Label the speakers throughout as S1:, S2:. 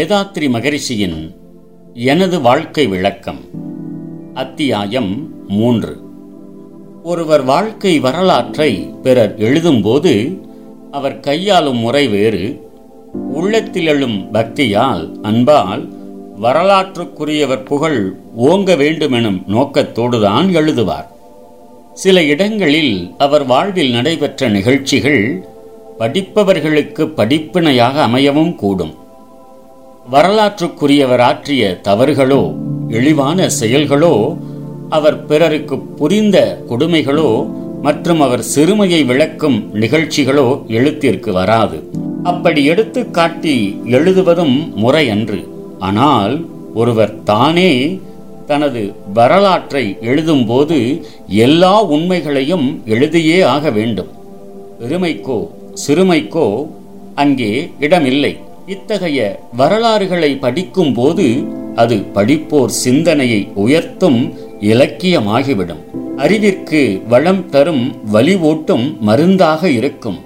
S1: வேதாத்ரி மகரிஷியின் எனது வாழ்க்கை விளக்கம் அத்தியாயம் மூன்று. ஒருவர் வாழ்க்கை வரலாற்றை பிறர் எழுதும்போது அவர் கையாளும் முறை வேறு உள்ளத்தில் எழும் பக்தியால் அன்பால் வரலாற்றுக்குரியவர் புகழ் ஓங்க வேண்டுமெனும் நோக்கத்தோடுதான் எழுதுவார். சில இடங்களில் அவர் வாழ்வில் நடைபெற்ற நிகழ்ச்சிகள் படிப்பவர்களுக்கு படிப்பினையாக அமையவும் கூடும். வரலாற்றுக்குரியவர் ஆற்றிய தவறுகளோ இழிவான செயல்களோ அவர் பிறருக்கு புரிந்த கொடுமைகளோ மற்றும் அவர் சிறுமையை விளக்கும் நிகழ்ச்சிகளோ எழுத்திற்கு வராது. அப்படி எடுத்து காட்டி எழுதுவதும் முறையன்று. ஆனால் ஒருவர் தானே தனது வரலாற்றை எழுதும்போது எல்லா உண்மைகளையும் எழுதியே ஆக வேண்டும். பெருமைக்கோ சிறுமைக்கோ அங்கே இடமில்லை. இத்தகைய வரலாறுகளை படிக்கும் போது அது படிப்போர் சிந்தனையை உயர்த்தும் இலக்கியமாகிவிடும். அறிவிற்கு வளம் தரும் வழிவோட்டும் மருந்தாக இருக்கும்.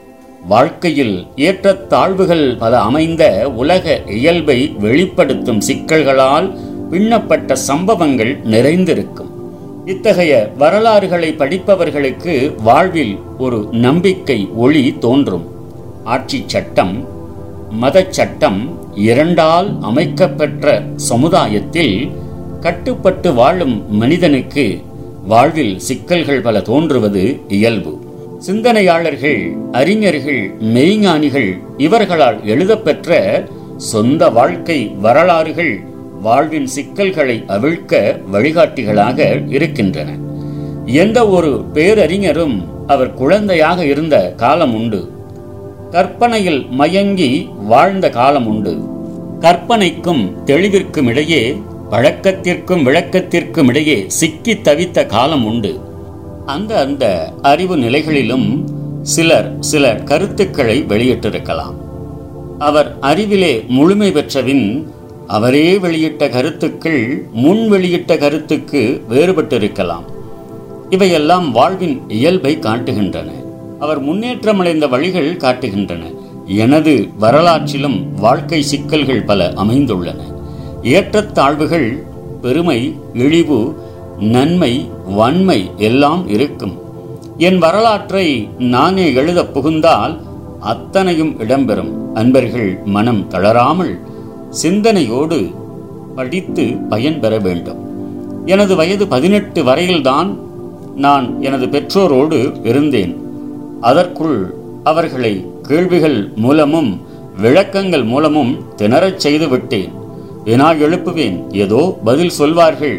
S1: வாழ்க்கையில் ஏற்றத்தாழ்வுகள் பல அமைந்த உலக இயல்பை வெளிப்படுத்தும் சிக்கல்களால் பின்னப்பட்ட சம்பவங்கள் நிறைந்திருக்கும். இத்தகைய வரலாறுகளை படிப்பவர்களுக்கு வாழ்வில் ஒரு நம்பிக்கை ஒளி தோன்றும். ஆட்சி சட்டம் மதச்சட்டம் இரண்டால் அமைக்கப்பெற்ற சமுதாயத்தில் கட்டுப்பட்டு வாழும் மனிதனுக்கு வாழ்வில் சிக்கல்கள் பல தோன்றுவது இயல்பு. சிந்தனையாளர்கள் அறிஞர்கள் மெய்ஞானிகள் இவர்களால் எழுதப்பெற்ற சொந்த வாழ்க்கை வரலாறுகள் வாழ்வின் சிக்கல்களை அவிழ்க்க வழிகாட்டிகளாக இருக்கின்றன. எந்த ஒரு பேரறிஞரும் அவர் குழந்தையாக இருந்த காலம் உண்டு. கற்பனையில் மயங்கி வாழ்ந்த காலம் உண்டு. கற்பனைக்கும் தெளிவிற்கும் இடையே பழக்கத்திற்கும் விளக்கத்திற்கும் இடையே சிக்கி தவித்த காலம் உண்டு. அந்த அந்த அறிவு நிலைகளிலும் சிலர் சில கருத்துக்களை வெளியிட்டிருக்கலாம். அவர் அறிவிலே முழுமை பெற்றவின் அவரே வெளியிட்ட கருத்துக்கள் முன் வெளியிட்ட கருத்துக்கு வேறுபட்டிருக்கலாம். இவையெல்லாம் வாழ்வின் இயல்பை காட்டுகின்றன. அவர் முன்னேற்றமடைந்த வழிகள் காட்டுகின்றன. எனது வரலாற்றிலும் வாழ்க்கை சிக்கல்கள் பல அமைந்துள்ளன. ஏற்றத்தாழ்வுகள் பெருமை இழிவு நன்மை வன்மை எல்லாம் இருக்கும். என் வரலாற்றை நானே எழுத புகுந்தால் அத்தனையும் இடம்பெறும். அன்பர்கள் மனம் தளராமல் சிந்தனையோடு படித்து பயன் பெற வேண்டும். எனது வயது பதினெட்டு வரையில்தான் நான் எனது பெற்றோரோடு இருந்தேன். அதற்குள் அவர்களை கேள்விகள் மூலமும் விளக்கங்கள் மூலமும் திணறச் செய்து விட்டேன். வினா எழுப்புவேன் ஏதோ பதில் சொல்வார்கள்.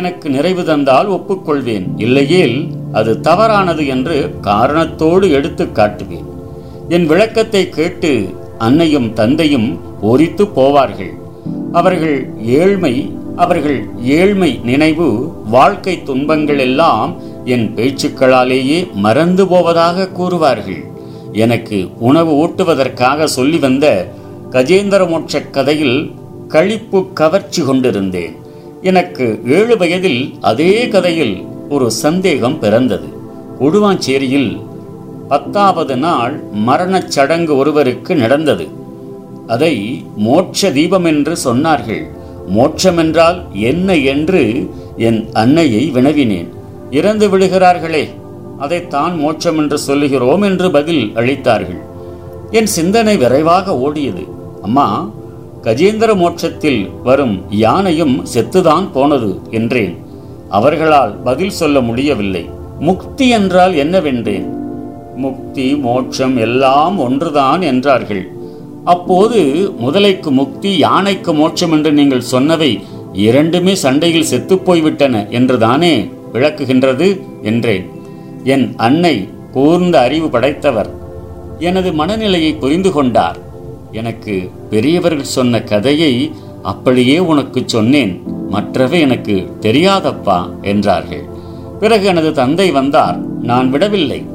S1: எனக்கு நிறைவு தந்தால் ஒப்புக்கொள்வேன். இல்லையேல் அது தவறானது என்று காரணத்தோடு எடுத்து காட்டுவேன். என் விளக்கத்தை கேட்டு அன்னையும் தந்தையும் போரித்து போவார்கள். அவர்கள் ஏழ்மை அவர்கள் ஏழ்மை நினைவு வாழ்க்கை துன்பங்கள் எல்லாம் என் பேச்சுக்களாலேயே மறந்து போவதாக கூறுவார்கள். எனக்கு உணவு ஊட்டுவதற்காக சொல்லி வந்த கஜேந்திர மோட்ச கதையில் கழிப்பு கவர்ச்சி கொண்டிருந்தேன். எனக்கு ஏழு வயதில் அதே கதையில் ஒரு சந்தேகம் பிறந்தது. கொடுவாஞ்சேரியில் பத்தாவது நாள் மரணச் சடங்கு ஒருவருக்கு நடந்தது. அதை மோட்ச தீபம் என்று சொன்னார்கள். மோட்சம் என்றால் என்ன என்று என் அன்னையை வினவினேன். இறந்து விடுகிறார்களே அதைத்தான் மோட்சம் என்று சொல்லுகிறோம் என்று பதில் அளித்தார்கள். என் சிந்தனை விரைவாக ஓடியது. அம்மா கஜேந்திர மோட்சத்தில் வரும் யானையும் செத்துதான் போனது என்றேன். அவர்களால் பதில் சொல்ல முடியவில்லை. முக்தி என்றால் என்னவென்றேன்? முக்தி மோட்சம் எல்லாம் ஒன்றுதான் என்றார்கள். அப்போது முதலைக்கு முக்தி யானைக்கு மோட்சம் என்று நீங்கள் சொன்னவை இரண்டுமே சண்டையில் செத்துப்போய்விட்டன என்றுதானே? விளக்குகின்றது என்றேன். என் அன்னை கூர்ந்த அறிவு படைத்தவர். எனது மனநிலையை புரிந்து கொண்டார். எனக்கு பெரியவர்கள் சொன்ன கதையை அப்படியே உனக்கு சொன்னேன். மற்றவை எனக்கு தெரியாதப்பா என்றார்கள். பிறகு எனது தந்தை வந்தார். நான் விடவில்லை.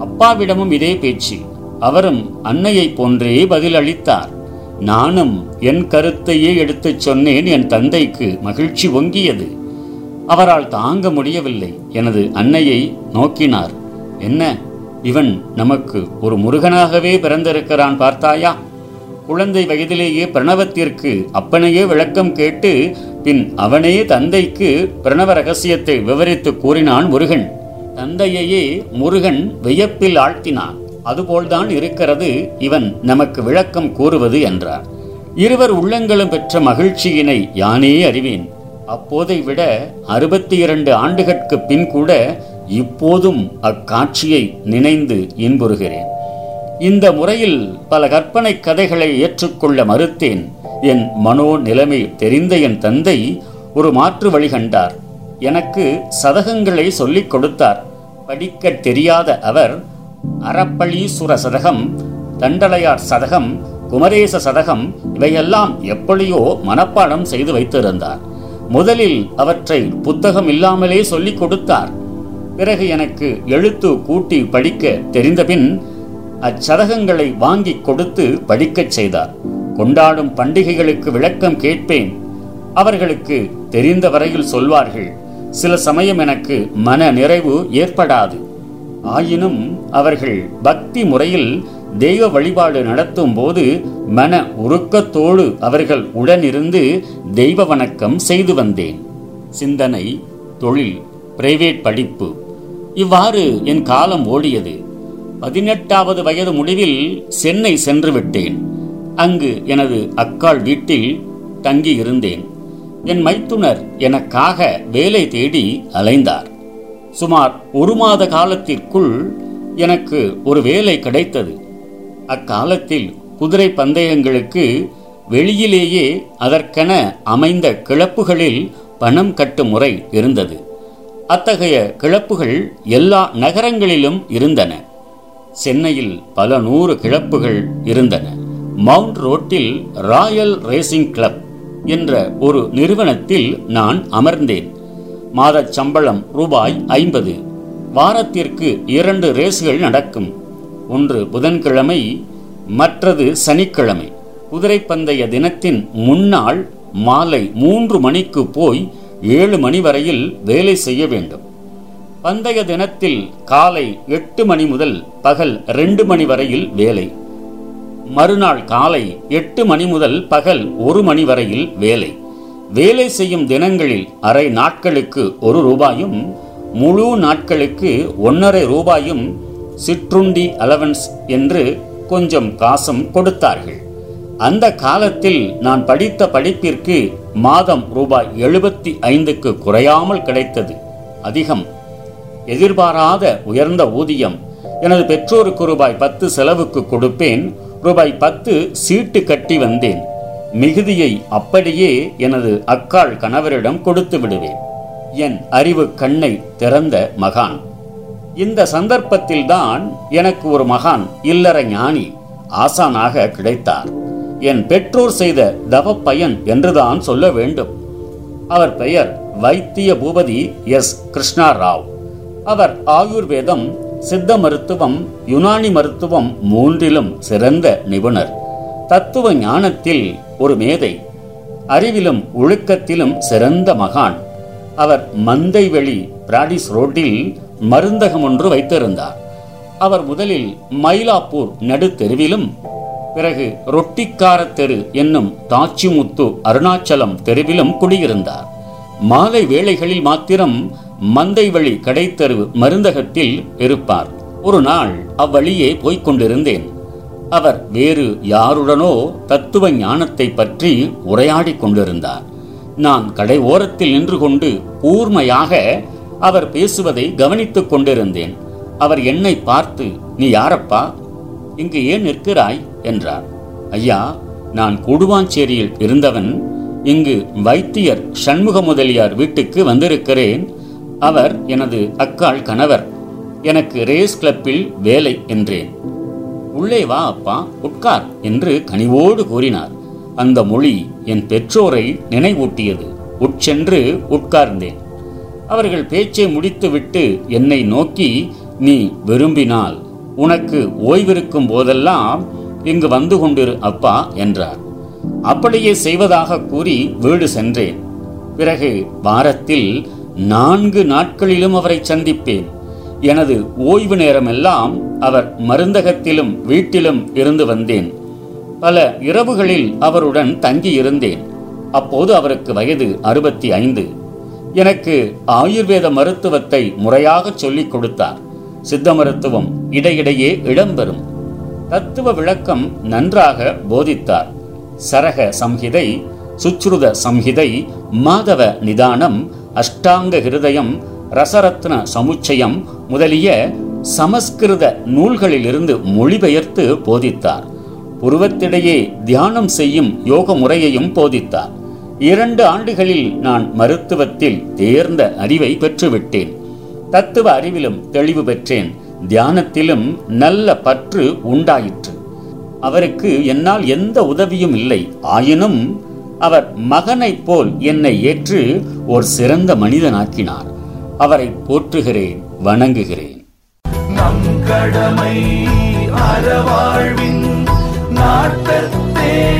S1: அப்பாவிடமும் இதே பேச்சு. அவரும் அன்னையைப் போன்றே பதிலளித்தார். நானும் என் கருத்தையே எடுத்துச் சொன்னேன். என் தந்தைக்கு மகிழ்ச்சி ஒங்கியது அவரால் தாங்க முடியவில்லை. எனது அன்னையை நோக்கினார். என்ன? இவன் நமக்கு ஒரு முருகனாகவே பிறந்திருக்கிறான் பார்த்தாயா? குழந்தை வயதிலேயே பிரணவத்திற்கு அப்பனையே விளக்கம் கேட்டு பின் அவனே தந்தைக்கு பிரணவ ரகசியத்தை விவரித்து கூறினான் முருகன். தந்தையையே முருகன் வியப்பில் ஆழ்த்தினான் அதுபோல்தான் இருக்கிறது. இவன் நமக்கு விளக்கம் கூறுவது என்றார். இருவர் உள்ளங்களும் பெற்ற மகிழ்ச்சியினை யானே அறிவேன். அப்போதை விட அறுபத்தி இரண்டு ஆண்டுகட்கு பின் கூட இப்போதும் அக்காட்சியை நினைந்து இன்புறுகிறேன். இந்த முறையில் பல கற்பனை கதைகளை ஏற்றுக்கொள்ள மறுத்தேன். என் மனோ நிலைமை தெரிந்த என் தந்தை ஒரு மாற்று வழி கண்டார். எனக்கு சதகங்களை சொல்லிக் கொடுத்தார். படிக்க தெரியாத அவர் அறப்பளீசுர சதகம் தண்டலையார் சதகம் குமரேச சதகம் இவையெல்லாம் எப்படியோ மனப்பாடம் செய்து வைத்திருந்தார். முதலில் அவற்றை புத்தகம் இல்லாமலே சொல்லிக் கொடுத்தார். பிறகு எனக்கு எழுத்து கூட்டி படிக்க தெரிந்தபின் அச்சதகங்களை வாங்கி கொடுத்து படிக்கச் செய்தார். கொண்டாடும் பண்டிகைகளுக்கு விளக்கம் கேட்பேன். அவர்களுக்கு தெரிந்த வரையில் சொல்வார்கள் சில சமயம் எனக்கு மன நிறைவு ஏற்படாது. ஆயினும் அவர்கள் பக்தி முறையில் தெய்வ வழிபாடு நடத்தும் போது மன உருக்கத்தோடு அவர்கள் உடனிருந்து தெய்வ வணக்கம் செய்து வந்தேன். சிந்தனை தொழில் பிரைவேட் படிப்பு. இவ்வாறு என் காலம் ஓடியது. பதினெட்டாவது வயது முடிவில் சென்னை சென்று விட்டேன். அங்கு எனது அக்காள் வீட்டில் தங்கி இருந்தேன். என் மைத்துனர் எனக்காக வேலை தேடி அலைந்தார். சுமார் ஒரு மாத காலத்திற்குள் எனக்கு ஒரு வேலை கிடைத்தது. அக்காலத்தில் குதிரை பந்தயங்களுக்கு வெளியிலேயே அதற்கென அமைந்த கிளப்புகளில் பணம் கட்டும் முறை இருந்தது. அத்தகைய கிளப்புகள் எல்லா நகரங்களிலும் இருந்தன. சென்னையில் பல நூறு கிளப்புகள் இருந்தன. மவுண்ட் ரோட்டில் ராயல் ரேசிங் கிளப் என்ற ஒரு நிறுவனத்தில் நான் அமர்ந்தேன். மாதச் சம்பளம் ரூபாய் ஐம்பது. வாரத்திற்கு இரண்டு ரேஸ்கள் நடக்கும். ஒன்று புதன்கிழமை மற்றது சனிக்கிழமை. குதிரை பந்தய தினத்தின் முன்னாள் மாலை மூன்று மணிக்கு போய் ஏழு மணி வரையில் வேலை செய்ய வேண்டும். பந்தய தினத்தில் காலை எட்டு மணி முதல் பகல் ரெண்டு மணி வரையில் வேலை. மறுநாள் காலை எட்டு மணி முதல் பகல் ஒரு மணி வரையில் வேலை. வேலை செய்யும் தினங்களில் அரை நாட்களுக்கு ஒரு ரூபாயும் முழு நாட்களுக்கு ஒன்றரை ரூபாயும் சிற்றுண்டி அலவன்ஸ் என்று கொஞ்சம் காசும் கொடுத்தார்கள். அந்த காலத்தில் நான் படித்த படிப்பிற்கு மாதம் ரூபாய் எழுபத்தி ஐந்துக்கு குறையாமல் கிடைத்தது. அதிகம். எதிர்பாராத உயர்ந்த ஊதியம். எனது பெற்றோருக்கு ரூபாய் பத்து செலவுக்கு கொடுப்பேன். ரூபாய் பத்து சீட்டு கட்டி வந்தேன். மிகுதியை அப்படியே எனது அக்காள் கணவரிடம் கொடுத்து விடுவேன். என் அறிவு கண்ணை திறந்த மகான். இந்த சந்தர்ப்பத்தில்தான் எனக்கு ஒரு மகான் இல்லற ஞானி ஆசானாக கிடைத்தார். என் பெற்றோர் செய்த தவ பயன் என்றுதான் சொல்ல வேண்டும். அவர் பெயர் வைத்திய பூபதி எஸ். கிருஷ்ணா ராவ் அவர் ஆயுர்வேதம் சித்த மருத்துவம் யுனானி மருத்துவம் மூன்றிலும் சிறந்த நிபுணர். தத்துவ ஞானத்தில் ஒரு மேதை அறிவிலும் ஒழுக்கத்திலும் சிறந்த மகான். அவர் மந்தைவெளி பிராடிஸ் ரோட்டில் மருந்தகம் ஒன்று வைத்திருந்தார். அவர் முதலில் மயிலாப்பூர் நடுத்தெருவிலும் பிறகு ரொட்டிக்கார தெரு என்னும் தாச்சிமுத்து அருணாச்சலம் தெருவிலும் குடியிருந்தார். மாலை வேளைகளில் மாத்திரம் மந்தை வழி கடைத்தெரு மருந்தகத்தில் இருப்பார். ஒரு நாள் அவ்வழியே போய்க் கொண்டிருந்தேன். அவர் வேறு யாருடனோ தத்துவ ஞானத்தை பற்றி உரையாடிக் கொண்டிருந்தார். நான் கடை ஓரத்தில் நின்று கொண்டு கூர்மையாக அவர் பேசுவதை கவனித்துக் கொண்டிருந்தேன். அவர் என்னை பார்த்து நீ யாரப்பா? இங்கு ஏன் நிற்கிறாய்? என்றார். ஐயா நான் கூடுவாஞ்சேரியில் இருந்தவன். இங்கு வைத்தியர் சண்முக முதலியார் வீட்டுக்கு வந்திருக்கிறேன். அவர் எனது அக்காள் கணவர். எனக்கு ரேஸ் கிளப்பில் வேலை என்றேன். உள்ளே வா அப்பா. உட்கார் என்று கனிவோடு கூறினார். அந்த மொழி என் பெற்றோரை நினைவூட்டியது. உட்சென்று உட்கார்ந்தேன். அவர்கள் பேச்சை முடித்துவிட்டு என்னை நோக்கி நீ விரும்பினால் உனக்கு ஓய்விருக்கும் போதெல்லாம் இங்கு வந்து கொண்டிரு அப்பா என்றார். அப்படியே செய்வதாக கூறி வீடு சென்றேன். பிறகு வாரத்தில் நான்கு நாட்களிலும் அவரை சந்திப்பேன். எனது ஓய்வு நேரமெல்லாம் அவர் மருந்தகத்திலும் வீட்டிலும் இருந்து வந்தேன். பல இரவுகளில் அவருடன் தங்கியிருந்தேன். அப்போது அவருக்கு வயது அறுபத்தி ஐந்து. எனக்கு ஆயுர்வேத மருத்துவத்தை முறையாக சொல்லிக் கொடுத்தார். சித்த மருத்துவம் இடையிடையே இடம்பெறும் தத்துவ விளக்கம் நன்றாக போதித்தார். சரக சம்ஹிதை சுச்ருத சம்ஹிதை மாதவ நிதானம் அஷ்டாங்க ஹிருதயம் ரசரத்ன சமுச்சயம் முதலிய சமஸ்கிருத நூல்களிலிருந்து மொழிபெயர்த்து போதித்தார். புருவத்திடையே தியானம் செய்யும் யோக முறையையும் போதித்தார். இரண்டு ஆண்டுகளில் நான் மருத்துவத்தில் தேர்ந்த அறிவை பெற்றுவிட்டேன். தத்துவ அறிவிலும் தெளிவு பெற்றேன். தியானத்திலும் நல்ல பற்று உண்டாயிற்று. அவருக்கு என்னால் எந்த உதவியும் இல்லை. ஆயினும் அவர் மகனைப் போல் என்னை ஏற்று ஒரு சிறந்த மனிதனாக்கினார். அவரை போற்றுகிறேன் வணங்குகிறேன்.
S2: நம் கடமை அறவாழ்வின் நாட்டத்தே